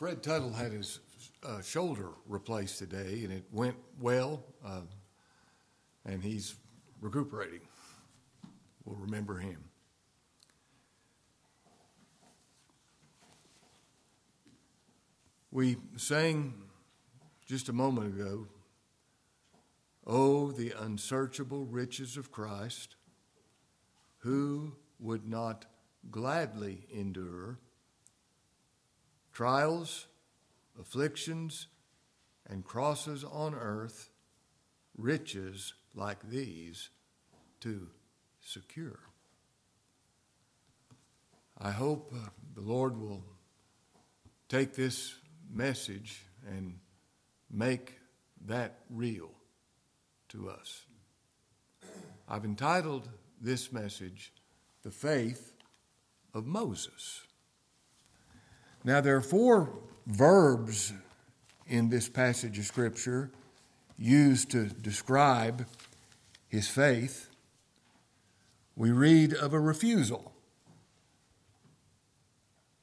Fred Tuttle had his uh, shoulder replaced today, and it went well, uh, and he's recuperating. We'll remember him. We sang just a moment ago, Oh, the unsearchable riches of Christ, who would not gladly endure trials, afflictions, and crosses on earth, riches like these to secure. I hope uh, the Lord will take this message and make that real to us. I've entitled this message, The Faith of Moses. Now, there are four verbs in this passage of Scripture used to describe his faith. We read of a refusal.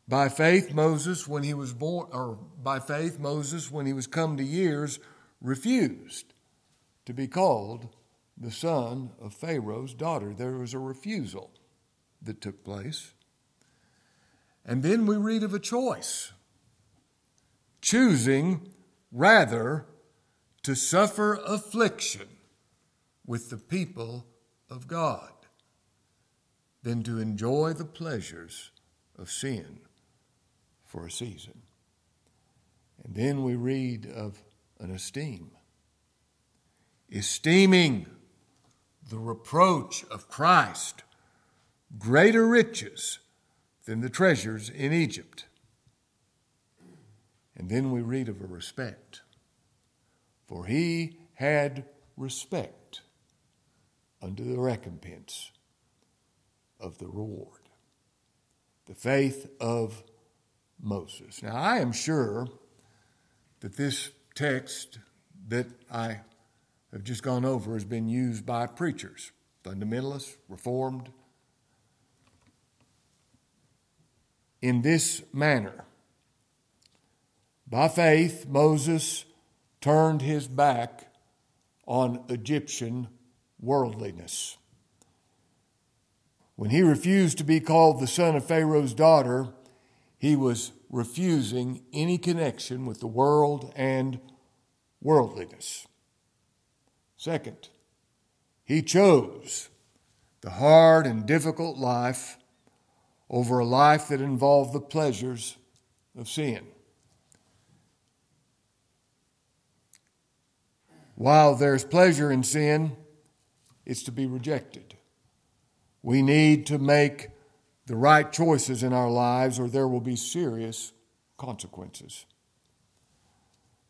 By faith, Moses, when he was born, or by faith, Moses, when he was come to years, refused to be called the son of Pharaoh's daughter. There was a refusal that took place. And then we read of a choice, choosing rather to suffer affliction with the people of God than to enjoy the pleasures of sin for a season. And then we read of an esteem, esteeming the reproach of Christ greater riches than the treasures in Egypt. And then we read of a respect, for he had respect unto the recompense of the reward. The faith of Moses. Now, I am sure that this text that I have just gone over has been used by preachers, fundamentalists, reformed, in this manner. By faith, Moses turned his back on Egyptian worldliness. When he refused to be called the son of Pharaoh's daughter, he was refusing any connection with the world and worldliness. Second, he chose the hard and difficult life over a life that involved the pleasures of sin. While there's pleasure in sin, it's to be rejected. We need to make the right choices in our lives, or there will be serious consequences.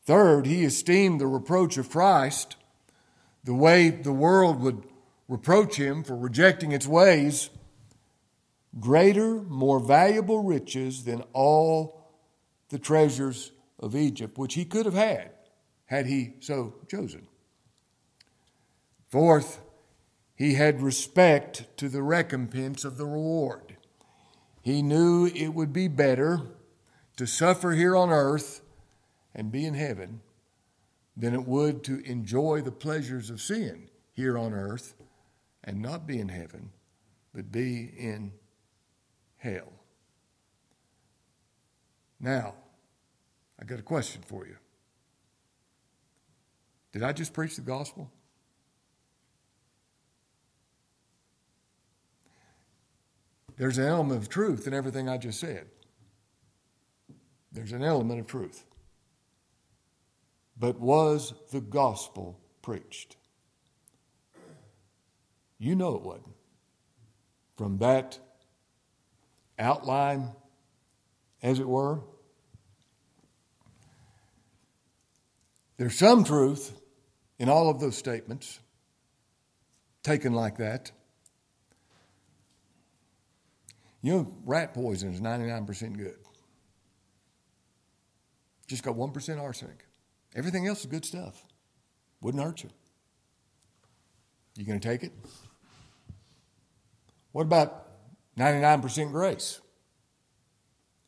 Third, he esteemed the reproach of Christ, the way the world would reproach him for rejecting its ways, greater, more valuable riches than all the treasures of Egypt, which he could have had had he so chosen. Fourth, he had respect to the recompense of the reward. He knew it would be better to suffer here on earth and be in heaven than it would to enjoy the pleasures of sin here on earth and not be in heaven, but be in hell. Now, I got a question for you. Did I just preach the gospel? There's an element of truth in everything I just said. There's an element of truth. But was the gospel preached? You know it wasn't. From that outline, as it were, there's some truth in all of those statements taken like that. You know, rat poison is 99% good. Just got 1% arsenic. Everything else is good stuff. Wouldn't hurt you. You going to take it? What about 99% grace?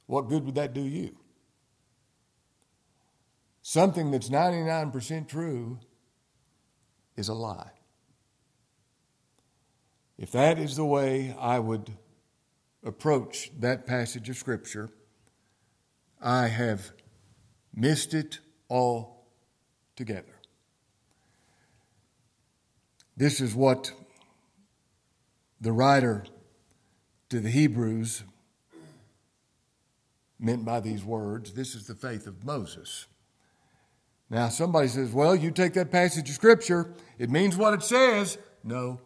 What good would that do you? something that's 99% true is a lie. If that is the way I would approach that passage of Scripture, I have missed it all together. This is what the writer to the Hebrews meant by these words. This is the faith of Moses. Now, somebody says, well, you take that passage of Scripture, it means what it says. No,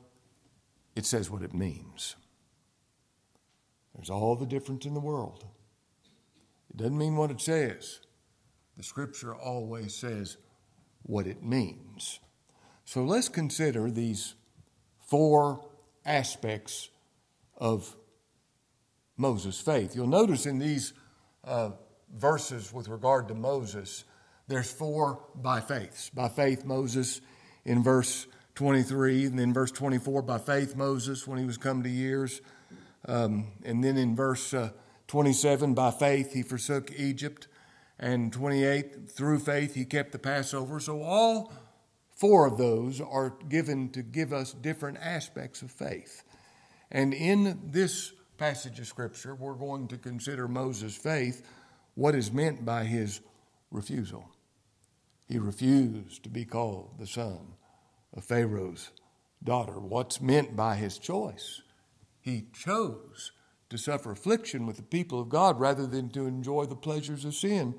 it says what it means. There's all the difference in the world. It doesn't mean what it says. The Scripture always says what it means. So let's consider these four aspects of Moses' faith. You'll notice in these uh, verses with regard to Moses, there's four by faiths. By faith, Moses in verse 23, and then verse 24, by faith, Moses when he was come to years. Um, and then in verse uh, 27, by faith, he forsook Egypt. And 28, through faith, he kept the Passover. So all four of those are given to give us different aspects of faith. And in this passage of Scripture, we're going to consider Moses' faith, what is meant by his refusal. He refused to be called the son of Pharaoh's daughter. What's meant by his choice? He chose to suffer affliction with the people of God rather than to enjoy the pleasures of sin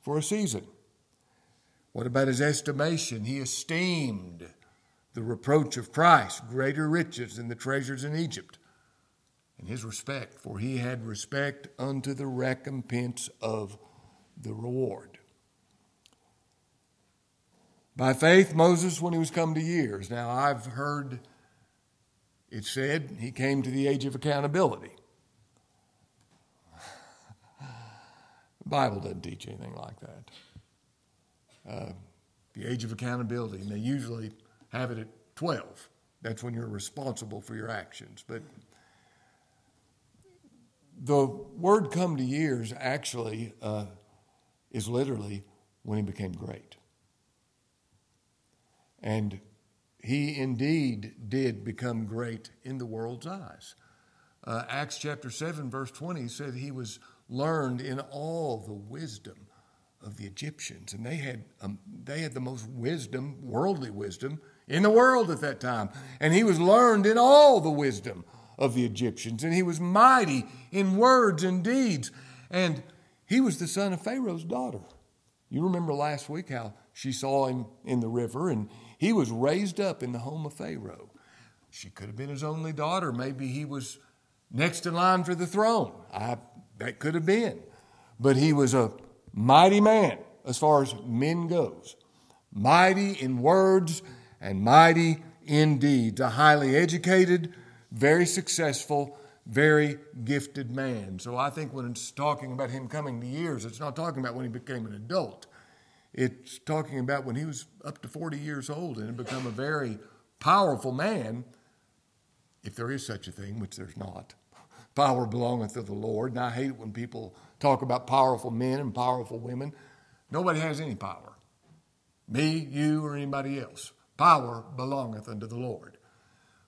for a season. What about his estimation? He esteemed the reproach of Christ greater riches than the treasures in Egypt. And his respect, for he had respect unto the recompense of the reward. By faith, Moses, when he was come to years. Now, I've heard it said he came to the age of accountability. the Bible doesn't teach anything like that. Uh, the age of accountability, and they usually have it at 12. That's when you're responsible for your actions. But the word come to years actually uh, is literally when he became great. And he indeed did become great in the world's eyes. Uh, Acts chapter 7, verse 20 said he was learned in all the wisdom of the Egyptians. And they had, um, they had the most wisdom, worldly wisdom, in the world at that time. And he was learned in all the wisdom of the Egyptians. And he was mighty in words and deeds. And he was the son of Pharaoh's daughter. You remember last week how she saw him in the river and he was raised up in the home of Pharaoh. She could have been his only daughter. Maybe he was next in line for the throne. I, that could have been. But he was a mighty man as far as men goes. Mighty in words and mighty in deeds. A highly educated, very successful, very gifted man. So I think when it's talking about him coming to years, it's not talking about when he became an adult. It's talking about when he was up to 40 years old and had become a very powerful man, if there is such a thing, which there's not. Power belongeth to the Lord. And I hate it when people talk about powerful men and powerful women. Nobody has any power. Me, you, or anybody else. Power belongeth unto the Lord.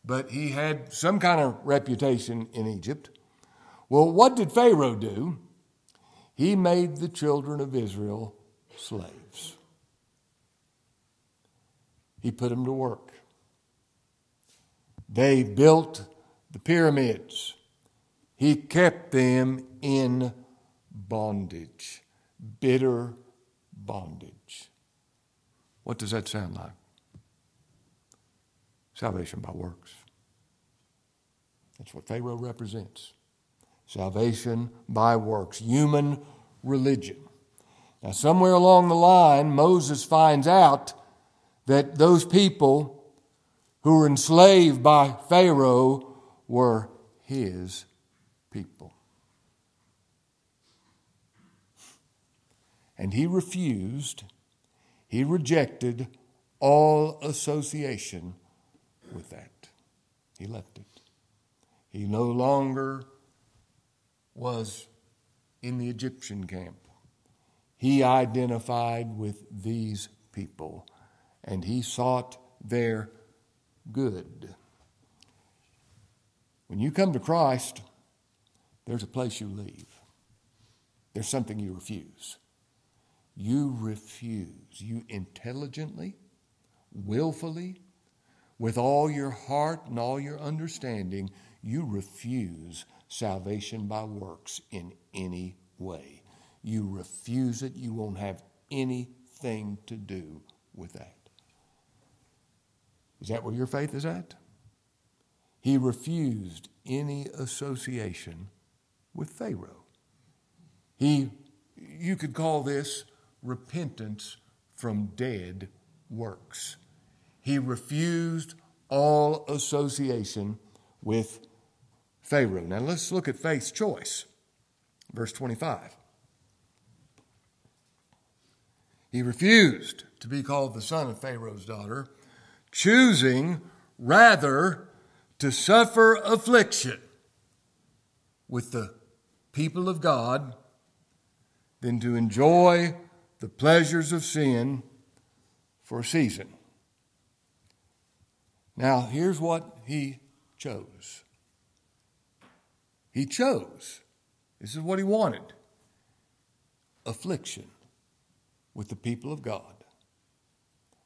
But he had some kind of reputation in Egypt. Well, what did Pharaoh do? He made the children of Israel slaves. He put them to work. They built the pyramids. He kept them in bondage, bitter bondage. What does that sound like? Salvation by works. That's what Pharaoh represents. Salvation by works, human religion. Now, somewhere along the line, Moses finds out that those people who were enslaved by Pharaoh were his people. And he refused, he rejected all association with that. He left it. He no longer was in the Egyptian camp. he identified with these people and he sought their good. When you come to Christ, there's a place you leave, there's something you refuse. You refuse. You intelligently, willfully, with all your heart and all your understanding, you refuse salvation by works in any way. You refuse it. You won't have anything to do with that. Is that where your faith is at? He refused any association with Pharaoh. He, you could call this repentance from dead works. He refused all association with Pharaoh. Now let's look at faith's choice. Verse 25. He refused to be called the son of Pharaoh's daughter, choosing rather to suffer affliction with the people of God than to enjoy the pleasures of sin for a season. Now, here's what he chose. He chose. This is what he wanted affliction with the people of God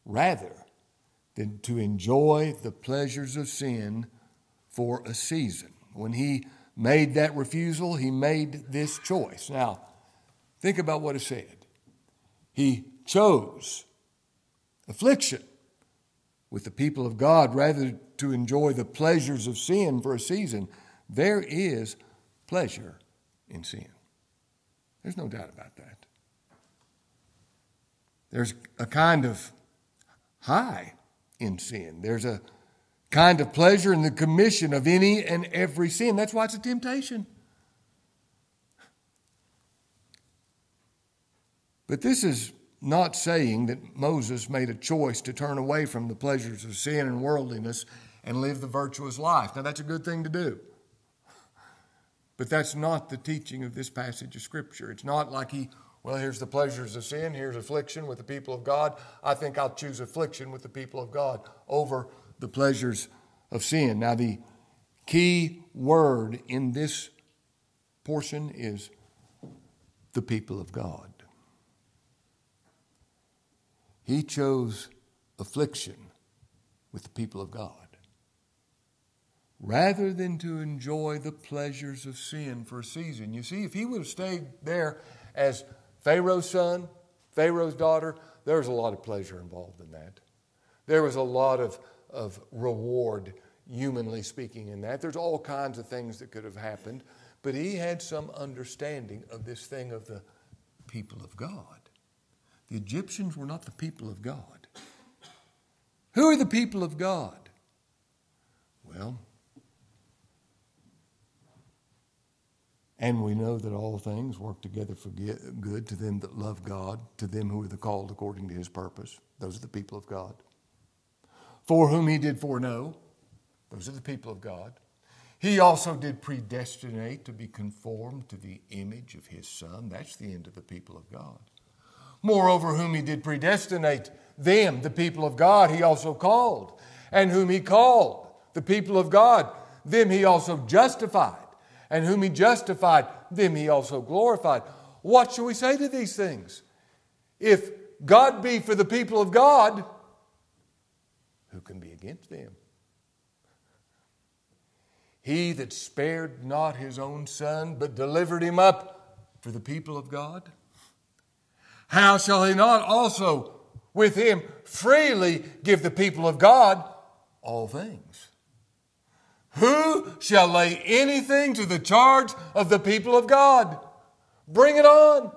rather than to enjoy the pleasures of sin for a season. When he made that refusal, he made this choice. Now, think about what it said. He chose affliction with the people of God rather to enjoy the pleasures of sin for a season. There is pleasure in sin. There's no doubt about that. There's a kind of high in sin. There's a kind of pleasure in the commission of any and every sin. That's why it's a temptation. But this is not saying that Moses made a choice to turn away from the pleasures of sin and worldliness and live the virtuous life. Now, that's a good thing to do. But that's not the teaching of this passage of Scripture. It's not like he, well, here's the pleasures of sin, here's affliction with the people of God. I think I'll choose affliction with the people of God over the pleasures of sin. Now, the key word in this portion is the people of God. He chose affliction with the people of God rather than to enjoy the pleasures of sin for a season. You see, if he would have stayed there as Pharaoh's son, Pharaoh's daughter, there was a lot of pleasure involved in that. There was a lot of, of reward, humanly speaking, in that. There's all kinds of things that could have happened, but he had some understanding of this thing of the people of God. The Egyptians were not the people of God. Who are the people of God? Well, and we know that all things work together for good to them that love God, to them who are the called according to his purpose. Those are the people of God. For whom he did foreknow, those are the people of God. He also did predestinate to be conformed to the image of his Son. That's the end of the people of God. Moreover, whom he did predestinate, them, the people of God, he also called. And whom he called, the people of God, them he also justified. And whom he justified, them he also glorified. What shall we say to these things? If God be for the people of God, who can be against them? He that spared not his own son, but delivered him up for the people of God how shall he not also with him freely give the people of God all things? Who shall lay anything to the charge of the people of God? Bring it on.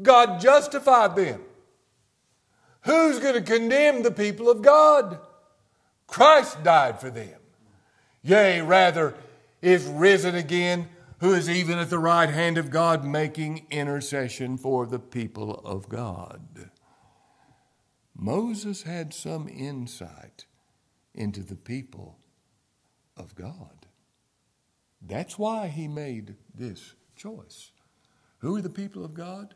God justified them. Who's going to condemn the people of God? Christ died for them. Yea, rather, is risen again who is even at the right hand of God making intercession for the people of God. Moses had some insight into the people of God. That's why he made this choice. Who are the people of God?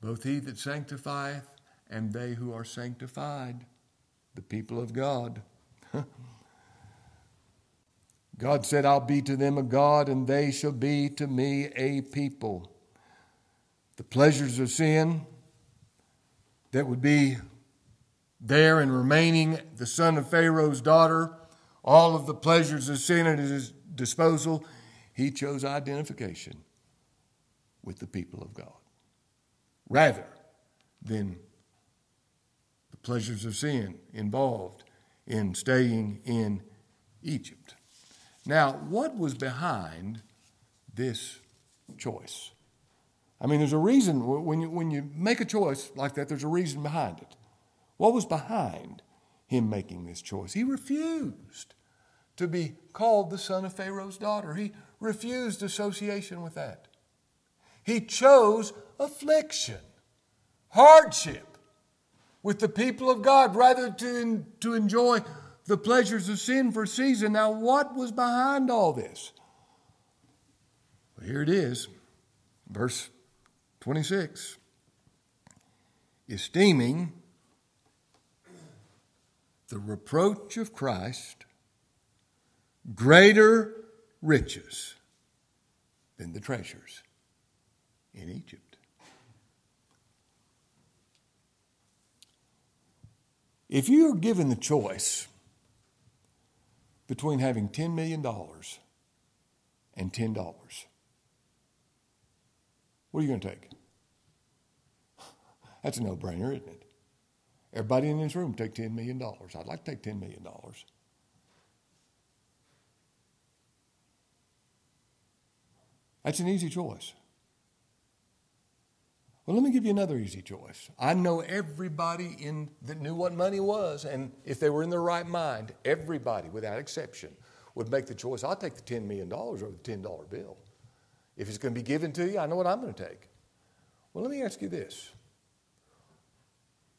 both he that sanctifieth and they who are sanctified, the people of God. God said, I'll be to them a God, and they shall be to me a people. The pleasures of sin that would be there and remaining the son of Pharaoh's daughter, all of the pleasures of sin at his disposal, he chose identification with the people of God rather than the pleasures of sin involved in staying in Egypt. Now, what was behind this choice? I mean, there's a reason when you, when you make a choice like that, there's a reason behind it. What was behind him making this choice? He refused to be called the son of Pharaoh's daughter, he refused association with that. He chose affliction, hardship with the people of God rather to, to enjoy the pleasures of sin for a season. Now, what was behind all this? Well, here it is, verse 26. Esteeming the reproach of Christ greater riches than the treasures in Egypt. If you are given the choice between having $10 million and $10, what are you going to take? That's a no brainer, isn't it? Everybody in this room take $10 million. I'd like to take $10 million. That's an easy choice. Well, let me give you another easy choice. I know everybody in that knew what money was, and if they were in their right mind, everybody without exception would make the choice. I'll take the $10 million over the $10 bill. If it's going to be given to you, I know what I'm going to take. Well, let me ask you this.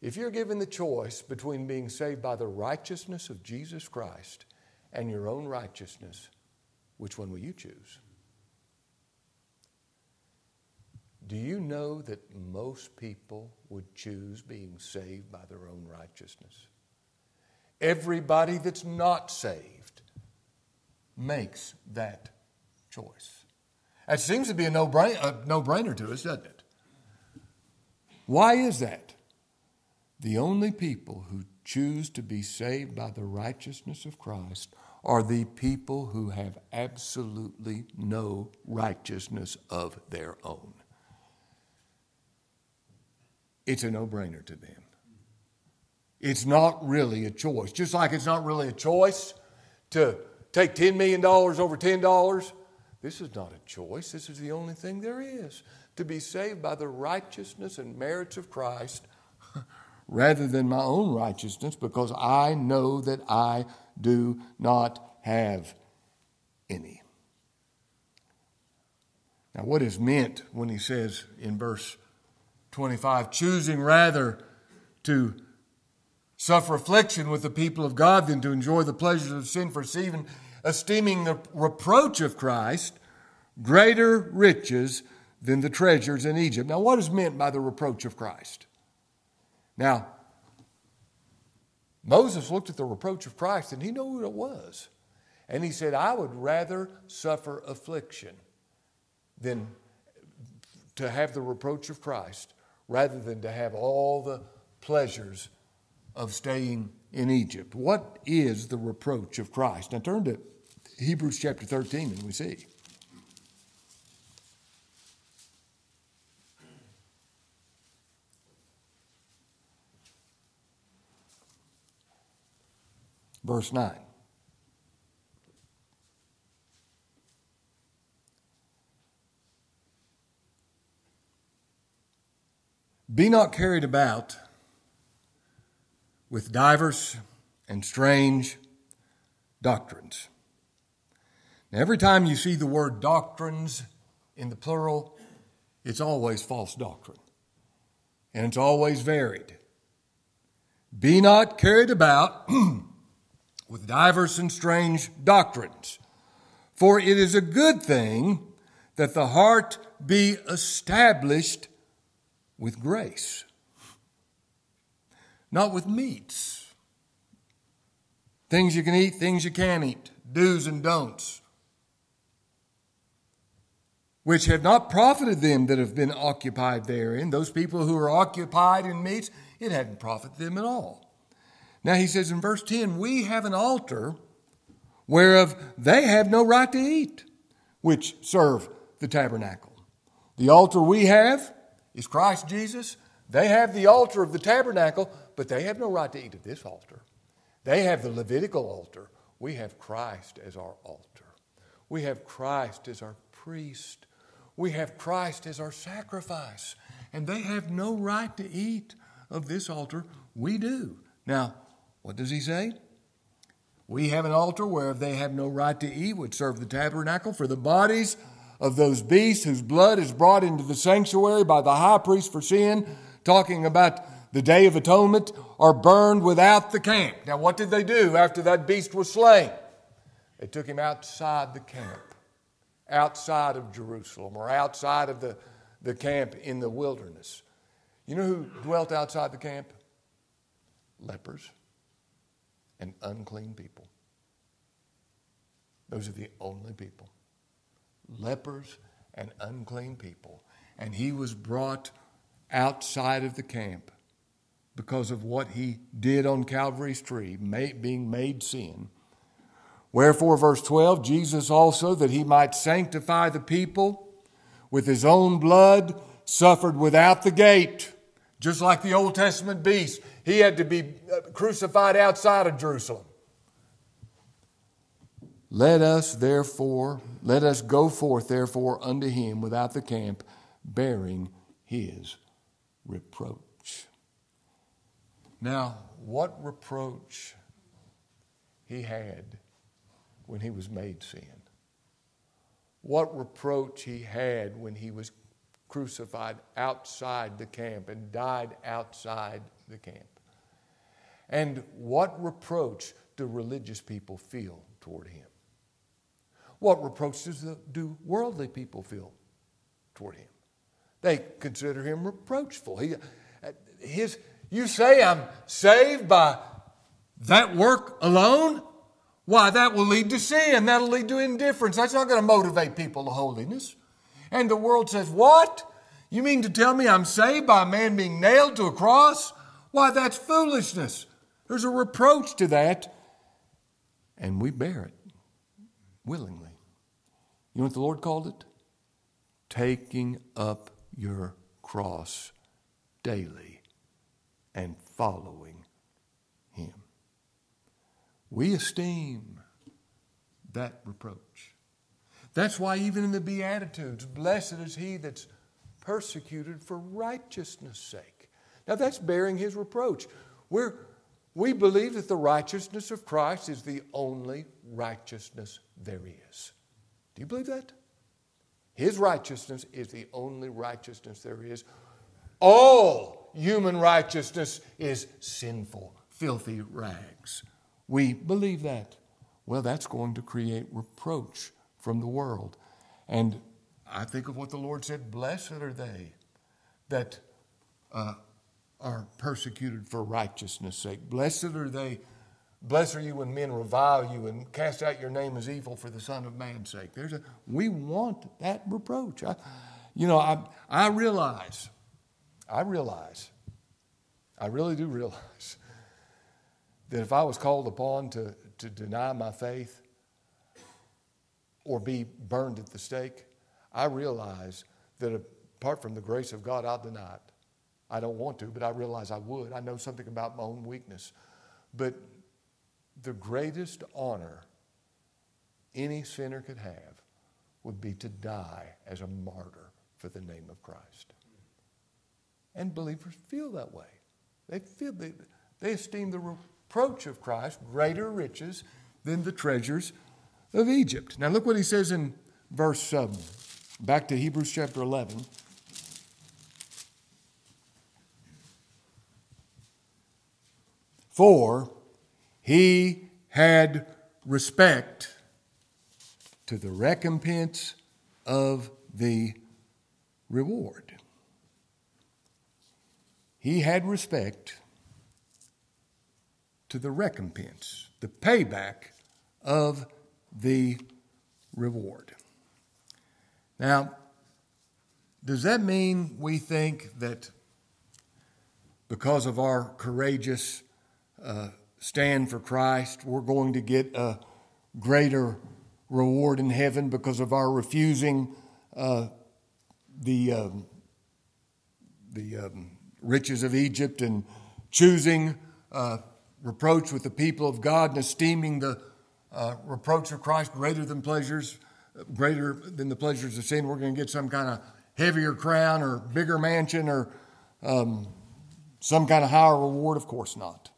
If you're given the choice between being saved by the righteousness of Jesus Christ and your own righteousness, which one will you choose? Do you know that most people would choose being saved by their own righteousness? Everybody that's not saved makes that choice. That seems to be a no brainer to us, doesn't it? Why is that? The only people who choose to be saved by the righteousness of Christ are the people who have absolutely no righteousness of their own it's a no brainer to them. It's not really a choice. Just like it's not really a choice to take $10 million over $10, this is not a choice. This is the only thing there is to be saved by the righteousness and merits of Christ rather than my own righteousness because I know that I do not have any. Now, what is meant when he says in verse 25, choosing rather to suffer affliction with the people of God than to enjoy the pleasures of sin, for even esteeming the reproach of Christ greater riches than the treasures in Egypt. Now, what is meant by the reproach of Christ? Now, Moses looked at the reproach of Christ and he knew what it was. And he said, I would rather suffer affliction than to have the reproach of Christ rather than to have all the pleasures of staying in Egypt. What is the reproach of Christ? Now turn to Hebrews chapter 13 and we see. Verse 9. Be not carried about with divers and strange doctrines. Now, every time you see the word doctrines in the plural, it's always false doctrine. And it's always varied. Be not carried about with divers and strange doctrines, for it is a good thing that the heart be established with grace, not with meats. Things you can eat, things you can't eat, do's and don'ts, which have not profited them that have been occupied therein. Those people who are occupied in meats, it hadn't profited them at all. Now he says in verse 10, We have an altar whereof they have no right to eat, which serve the tabernacle. The altar we have is Christ Jesus. They have the altar of the tabernacle, but they have no right to eat at this altar. They have the Levitical altar. We have Christ as our altar. We have Christ as our priest. We have Christ as our sacrifice. And they have no right to eat of this altar. We do. Now, what does he say? We have an altar where they have no right to eat, would serve the tabernacle for the bodies of those beasts whose blood is brought into the sanctuary by the high priest for sin, talking about the Day of Atonement, are burned without the camp. Now, what did they do after that beast was slain? They took him outside the camp, outside of Jerusalem, or outside of the, the camp in the wilderness. You know who dwelt outside the camp? Lepers and unclean people. Those are the only people lepers and unclean people. And he was brought outside of the camp because of what he did on Calvary's tree, being made sin. Wherefore, verse 12, Jesus also, that he might sanctify the people with his own blood, suffered without the gate, just like the Old Testament beast. He had to be uh, crucified outside of Jerusalem. Let us therefore, let us go forth therefore unto him without the camp, bearing his reproach. Now, what reproach he had when he was made sin? What reproach he had when he was crucified outside the camp and died outside the camp? And what reproach do religious people feel toward him? What reproaches do worldly people feel toward him? They consider him reproachful. He, his, you say I'm saved by that work alone? Why, that will lead to sin. That'll lead to indifference. That's not going to motivate people to holiness. And the world says, What? You mean to tell me I'm saved by a man being nailed to a cross? Why, that's foolishness. There's a reproach to that. And we bear it willingly. You know what the Lord called it? Taking up your cross daily and following Him. We esteem that reproach. That's why, even in the Beatitudes, blessed is he that's persecuted for righteousness' sake. Now, that's bearing his reproach. We're, we believe that the righteousness of Christ is the only righteousness there is. You believe that? His righteousness is the only righteousness there is. All human righteousness is sinful, filthy rags. We believe that. Well, that's going to create reproach from the world. And I think of what the Lord said Blessed are they that uh, are persecuted for righteousness' sake. Blessed are they Blessed are you when men revile you and cast out your name as evil for the Son of Man's sake. There's a, we want that reproach. I, you know, I, I realize, I realize, I really do realize that if I was called upon to, to deny my faith or be burned at the stake, I realize that apart from the grace of God, I'll deny it. I don't want to, but I realize I would. I know something about my own weakness. But the greatest honor any sinner could have would be to die as a martyr for the name of Christ. And believers feel that way. They feel they, they esteem the reproach of Christ greater riches than the treasures of Egypt. Now look what he says in verse 7. Back to Hebrews chapter 11. For he had respect to the recompense of the reward. he had respect to the recompense, the payback of the reward. Now, does that mean we think that because of our courageous uh, stand for Christ, we're going to get a greater reward in heaven because of our refusing uh, the, um, the um, riches of Egypt and choosing uh, reproach with the people of God and esteeming the uh, reproach of Christ greater than pleasures, greater than the pleasures of sin. We're going to get some kind of heavier crown or bigger mansion or um, some kind of higher reward. Of course not.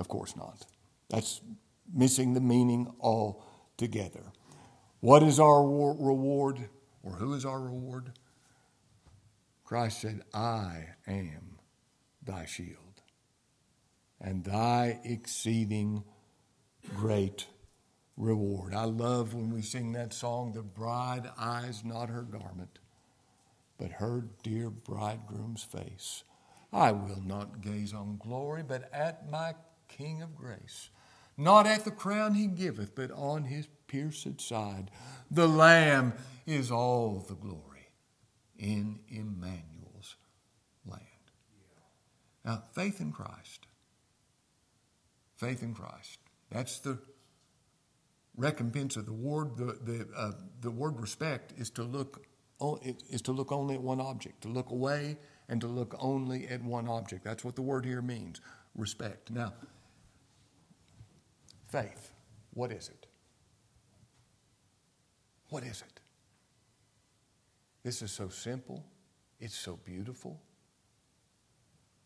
Of course not. That's missing the meaning altogether. What is our reward, or who is our reward? Christ said, I am thy shield and thy exceeding great reward. I love when we sing that song, The bride eyes not her garment, but her dear bridegroom's face. I will not gaze on glory, but at my King of grace. Not at the crown he giveth, but on his pierced side. The Lamb is all the glory in Emmanuel's land. Now, faith in Christ. Faith in Christ. That's the recompense of the word. The, the, uh, the word respect is to look is to look only at one object, to look away and to look only at one object. That's what the word here means. Respect. Now, faith. What is it? What is it? This is so simple. It's so beautiful.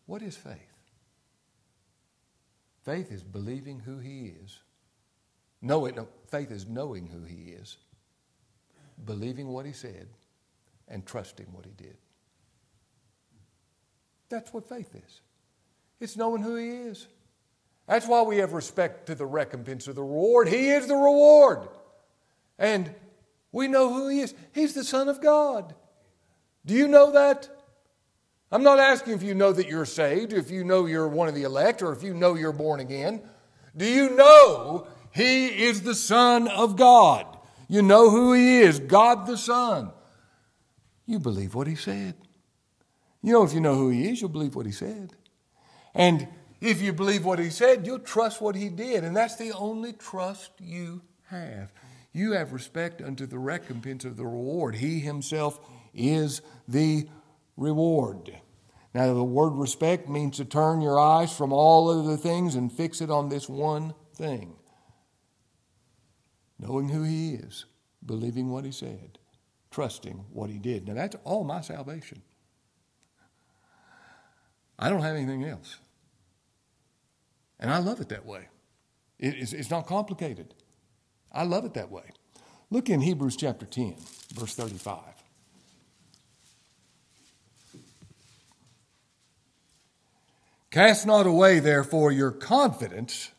What is faith? Faith is believing who He is. No, it, no, faith is knowing who He is, believing what He said, and trusting what He did. That's what faith is. It's knowing who He is. That's why we have respect to the recompense of the reward. He is the reward. And we know who He is. He's the Son of God. Do you know that? I'm not asking if you know that you're saved, if you know you're one of the elect, or if you know you're born again. Do you know He is the Son of God? You know who He is God the Son. You believe what He said. You know, if you know who He is, you'll believe what He said. And if you believe what He said, you'll trust what He did. And that's the only trust you have. You have respect unto the recompense of the reward. He Himself is the reward. Now, the word respect means to turn your eyes from all other things and fix it on this one thing knowing who He is, believing what He said, trusting what He did. Now, that's all my salvation. I don't have anything else. And I love it that way. It's, it's not complicated. I love it that way. Look in Hebrews chapter 10, verse 35. Cast not away, therefore, your confidence,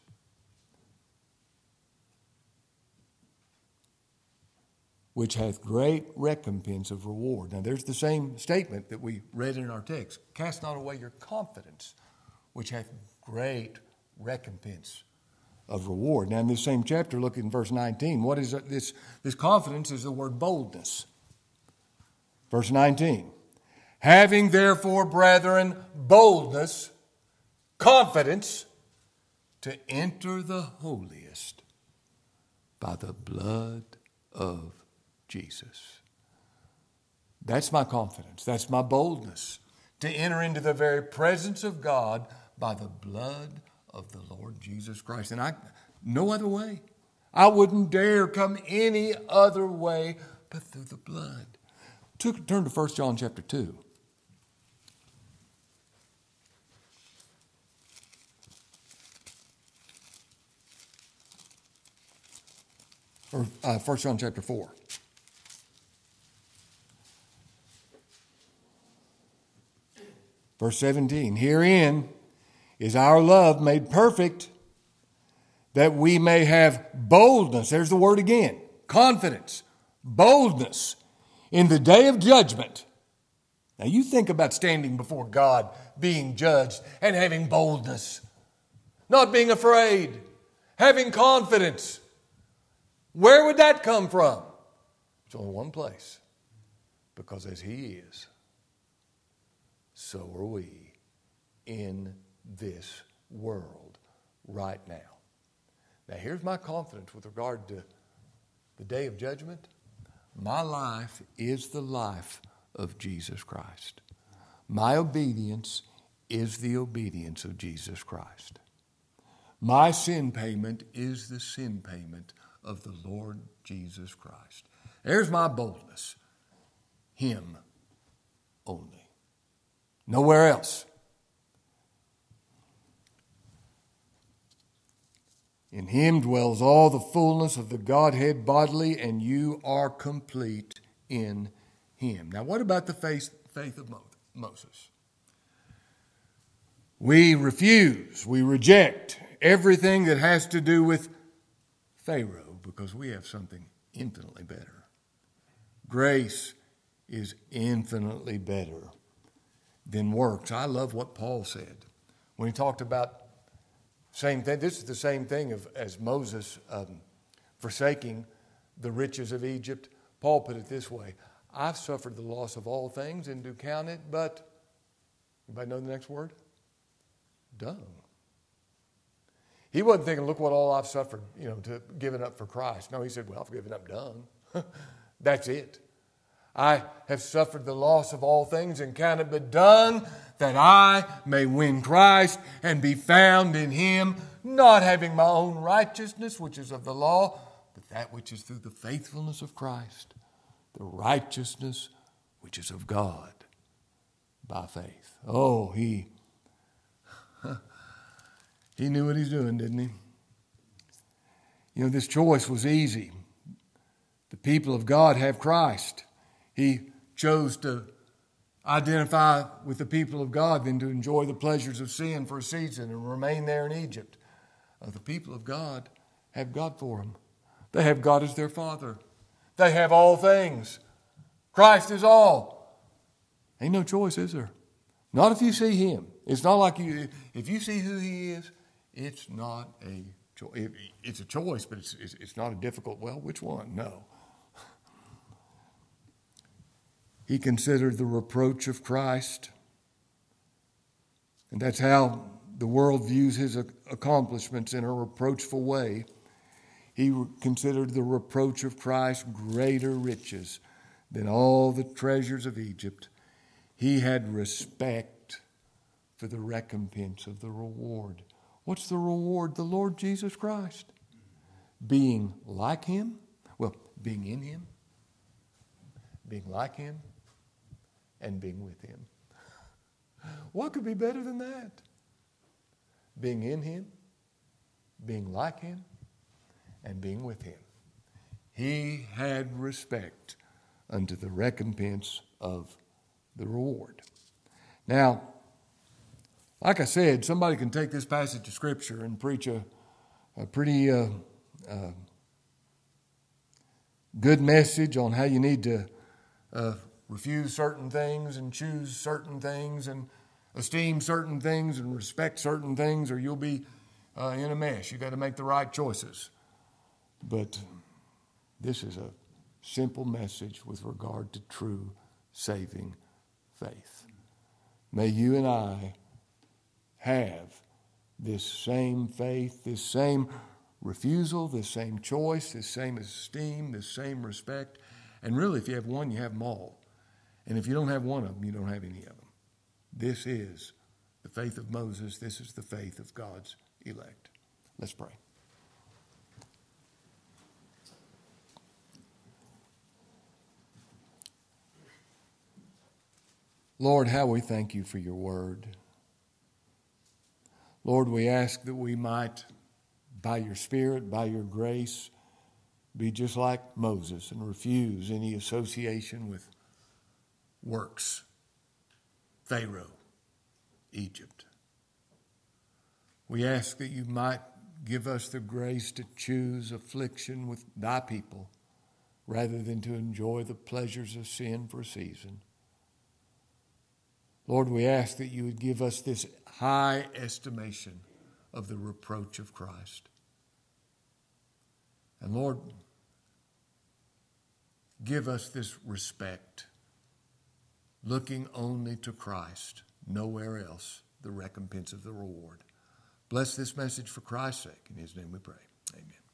which hath great recompense of reward. Now, there's the same statement that we read in our text. Cast not away your confidence, which hath great recompense of reward. Now, in this same chapter, look in verse 19. What is this? This confidence is the word boldness. Verse 19. Having therefore, brethren, boldness, confidence to enter the holiest by the blood of Jesus. That's my confidence. That's my boldness to enter into the very presence of God by the blood of the Lord Jesus Christ. And I, no other way. I wouldn't dare come any other way but through the blood. Turn to 1 John chapter 2. or uh, 1 John chapter 4. Verse 17 Herein is our love made perfect, that we may have boldness. There's the word again confidence, boldness in the day of judgment. Now, you think about standing before God, being judged, and having boldness, not being afraid, having confidence. Where would that come from? It's only one place. Because as He is, so are we in this world right now. Now, here's my confidence with regard to the day of judgment. My life is the life of Jesus Christ. My obedience is the obedience of Jesus Christ. My sin payment is the sin payment of the Lord Jesus Christ. There's my boldness. Him only. Nowhere else. In him dwells all the fullness of the Godhead bodily, and you are complete in him. Now, what about the faith, faith of Moses? We refuse, we reject everything that has to do with Pharaoh because we have something infinitely better. Grace is infinitely better than works. I love what Paul said when he talked about same thing. This is the same thing of, as Moses um, forsaking the riches of Egypt. Paul put it this way I've suffered the loss of all things and do count it, but, anybody know the next word? Dung. He wasn't thinking, look what all I've suffered, you know, to giving up for Christ. No, he said, well, I've given up dung. That's it. I have suffered the loss of all things and counted but done that I may win Christ and be found in him, not having my own righteousness, which is of the law, but that which is through the faithfulness of Christ, the righteousness which is of God by faith. Oh, he he knew what he's doing, didn't he? You know, this choice was easy. The people of God have Christ. He chose to identify with the people of God than to enjoy the pleasures of sin for a season and remain there in Egypt. Uh, the people of God have God for them. They have God as their Father. They have all things. Christ is all. Ain't no choice, is there? Not if you see Him. It's not like you, if you see who He is, it's not a choice. It's a choice, but it's, it's not a difficult, well, which one? No. He considered the reproach of Christ. And that's how the world views his accomplishments in a reproachful way. He considered the reproach of Christ greater riches than all the treasures of Egypt. He had respect for the recompense of the reward. What's the reward? The Lord Jesus Christ. Being like Him, well, being in Him, being like Him, and being with Him. What could be better than that? Being in Him, being like Him, and being with Him. He had respect unto the recompense of the reward. Now, like I said, somebody can take this passage of Scripture and preach a, a pretty uh, uh, good message on how you need to uh, refuse certain things and choose certain things and esteem certain things and respect certain things, or you'll be uh, in a mess. You've got to make the right choices. But this is a simple message with regard to true saving faith. May you and I have this same faith, this same refusal, this same choice, this same esteem, this same respect. And really, if you have one, you have them all. And if you don't have one of them, you don't have any of them. This is the faith of Moses. This is the faith of God's elect. Let's pray. Lord, how we thank you for your word. Lord, we ask that we might, by your Spirit, by your grace, be just like Moses and refuse any association with works, Pharaoh, Egypt. We ask that you might give us the grace to choose affliction with thy people rather than to enjoy the pleasures of sin for a season. Lord, we ask that you would give us this high estimation of the reproach of Christ. And Lord, give us this respect, looking only to Christ, nowhere else, the recompense of the reward. Bless this message for Christ's sake. In his name we pray. Amen.